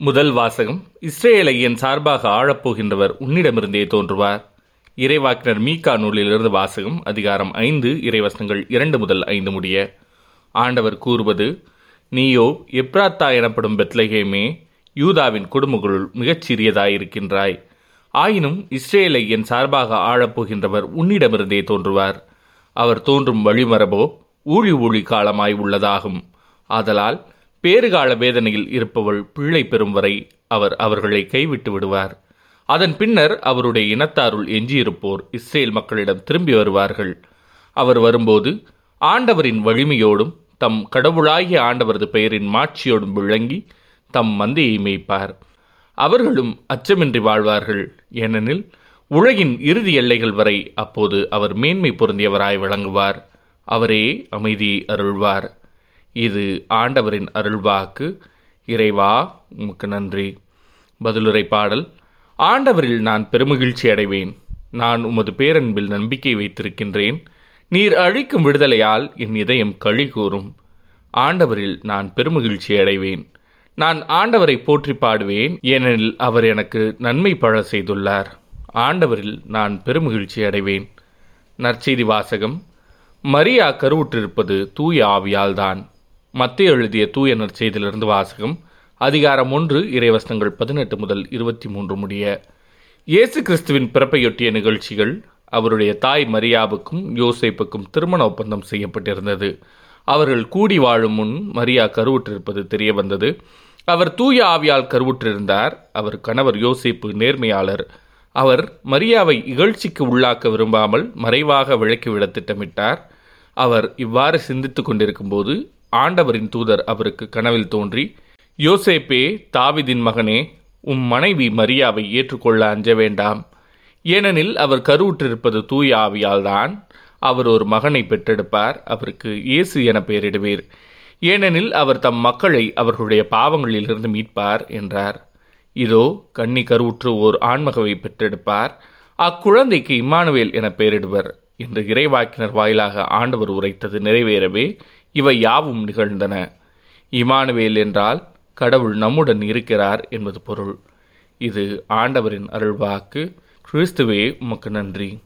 முதல் வாசகம் இஸ்ரேலை என் சார்பாக ஆழப்போகின்றவர் உன்னிடமிருந்தே தோன்றுவார். இறைவாக்கினர் மீகா நூலிலிருந்து வாசகம் அதிகாரம் ஐந்து இறைவசனங்கள் இரண்டு முதல் ஐந்து முடிய. ஆண்டவர் கூறுவது நீயோ எப்ராத்தா எனப்படும் பெத்லகேமே யூதாவின் குடும்பங்களுள் மிகச் சிறியதாயிருக்கின்றாய். ஆயினும் இஸ்ரேலை என் சார்பாக ஆழப்போகின்றவர் உன்னிடமிருந்தே தோன்றுவார். அவர் தோன்றும் வழிமரபோ ஊழி ஊழி காலமாய் உள்ளதாகும். ஆதலால் பேறுகால வேதனையில் இருப்பவள் பிள்ளை பெறும் வரை அவர் அவர்களை கைவிட்டு விடுவார். அதன் பின்னர் அவருடைய இனத்தாருள் எஞ்சியிருப்போர் இஸ்ரேல் மக்களிடம் திரும்பி வருவார்கள். அவர் வரும்போது ஆண்டவரின் வலிமையோடும் தம் கடவுளாகிய ஆண்டவரது பெயரின் மாட்சியோடும் விளங்கி தம் மந்தையை மேய்ப்பார். அவர்களும் அச்சமின்றி வாழ்வார்கள். ஏனெனில் உலகின் இறுதி எல்லைகள் வரை அப்போது அவர் மேன்மை பொருந்தியவராய் விளங்குவார். அவரே அமைதியை அருள்வார். இது ஆண்டவரின் அருள்வாக்கு. இறைவா உமக்கு நன்றி. பதிலுரை பாடல். ஆண்டவரில் நான் பெருமகிழ்ச்சி அடைவேன். நான் உமது பேரன்பில் நம்பிக்கை வைத்திருக்கின்றேன். நீர் அழிக்கும் விடுதலையால் என் இதயம் கழி கூறும் ஆண்டவரில் நான் பெருமகிழ்ச்சி அடைவேன். நான் ஆண்டவரை போற்றி பாடுவேன். ஏனெனில் அவர் எனக்கு நன்மை பழ செய்துள்ளார். ஆண்டவரில் நான் பெருமகிழ்ச்சி அடைவேன். நற்செய்தி வாசகம். மரியா கருவுற்றிருப்பது தூய ஆவியால்தான் மத்திய எழுதிய தூய நற்செய்தியிலிருந்து வாசகம் அதிகாரம் ஒன்று இறைவசனங்கள் பதினெட்டு முதல் இருபத்தி மூன்று முடிய. இயேசு கிறிஸ்துவின் பிறப்பையொட்டிய நிகழ்ச்சிகள் அவருடைய தாய் மரியாவுக்கும் யோசேப்புக்கும் திருமண ஒப்பந்தம் செய்யப்பட்டிருந்தது. அவர்கள் கூடி வாழும் முன் மரியா கருவுற்றிருப்பது தெரிய வந்தது. அவர் தூய ஆவியால் கருவுற்றிருந்தார். அவர் கணவர் யோசிப்பு நேர்மையாளர். அவர் மரியாவை இகழ்ச்சிக்கு உள்ளாக்க விரும்பாமல் மறைவாக விளக்கிவிட திட்டமிட்டார். அவர் இவ்வாறு சிந்தித்து கொண்டிருக்கும்போது ஆண்டவரின் தூதர் அவருக்கு கனவில் தோன்றி யோசேப்பே தாவிதின் மகனே உம் மனைவி மரியாவை ஏற்றுக்கொள்ள அஞ்ச வேண்டாம். ஏனெனில் அவர் கருவுற்றிருப்பது தூய ஆவியால்தான். அவர் ஒரு மகனை பெற்றெடுப்பார் அவருக்கு இயேசு என பெயரிடுவீர். ஏனெனில் அவர் தம் மக்களை அவர்களுடைய பாவங்களிலிருந்து மீட்பார் என்றார். இதோ கன்னி கருவுற்று ஓர் ஆண்மகவை பெற்றெடுப்பார். அக்குழந்தைக்கு இம்மானுவேல் என பெயரிடுவர். என்று இறைவாக்கினர் வாயிலாக ஆண்டவர் உரைத்தது நிறைவேறவே இவை யாவும் நிகழ்ந்தன. இமானுவேல் என்றால் கடவுள் நம்முடன் இருக்கிறார் என்பது பொருள். இது ஆண்டவரின் அருள்வாக்கு. கிறிஸ்துவே உமக்கு நன்றி.